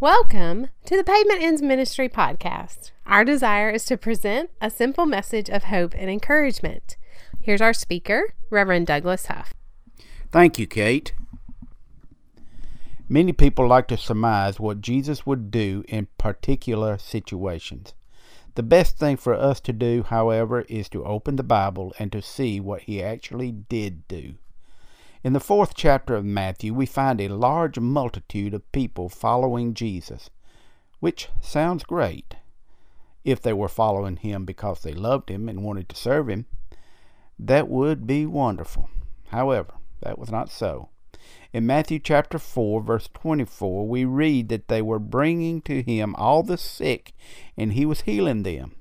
Welcome to the Pavement Ends Ministry podcast. Our desire is to present a simple message of hope and encouragement. Here's our speaker, Reverend Douglas Huff. Thank you, Kate. Many people like to surmise what Jesus would do in particular situations. The best thing for us to do, however, is to open the Bible and to see what he actually did do. In the fourth chapter of Matthew, we find a large multitude of people following Jesus, which sounds great if they were following him because they loved him and wanted to serve him. That would be wonderful. However, that was not so. In Matthew chapter 4, verse 24, we read that they were bringing to him all the sick, and he was healing them.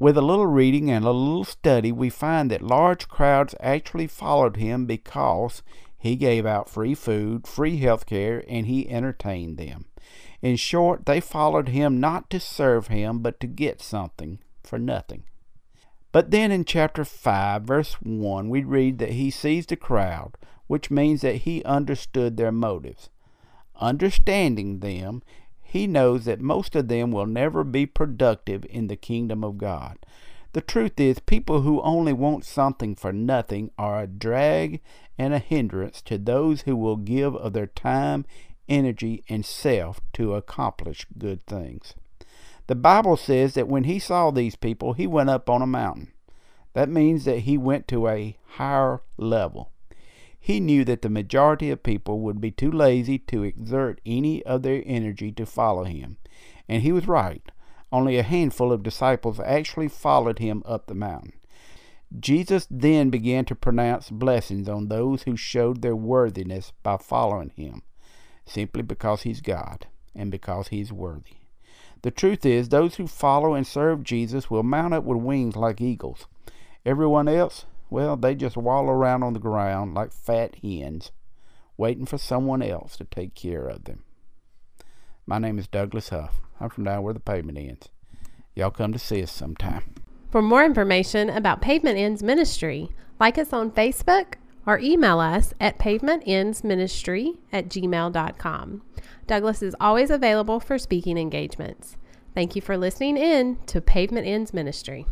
With a little reading and a little study, we find that large crowds actually followed him because he gave out free food, free health care, and he entertained them. In short, they followed him not to serve him, but to get something for nothing. But then in chapter 5, verse 1, we read that he sees the crowd, which means that he understood their motives. Understanding them, he knows that most of them will never be productive in the kingdom of God. The truth is, people who only want something for nothing are a drag and a hindrance to those who will give of their time, energy, and self to accomplish good things. The Bible says that when he saw these people, he went up on a mountain. That means that he went to a higher level. He knew that the majority of people would be too lazy to exert any of their energy to follow him, and he was right. Only a handful of disciples actually followed him up the mountain. Jesus then began to pronounce blessings on those who showed their worthiness by following him, simply because he's God and because he's worthy. The truth is, those who follow and serve Jesus will mount up with wings like eagles. Everyone else, well, they just wallow around on the ground like fat hens, waiting for someone else to take care of them. My name is Douglas Huff. I'm from down where the pavement ends. Y'all come to see us sometime. For more information about Pavement Ends Ministry, like us on Facebook or email us at pavementendsministry at gmail.com. Douglas is always available for speaking engagements. Thank you for listening in to Pavement Ends Ministry.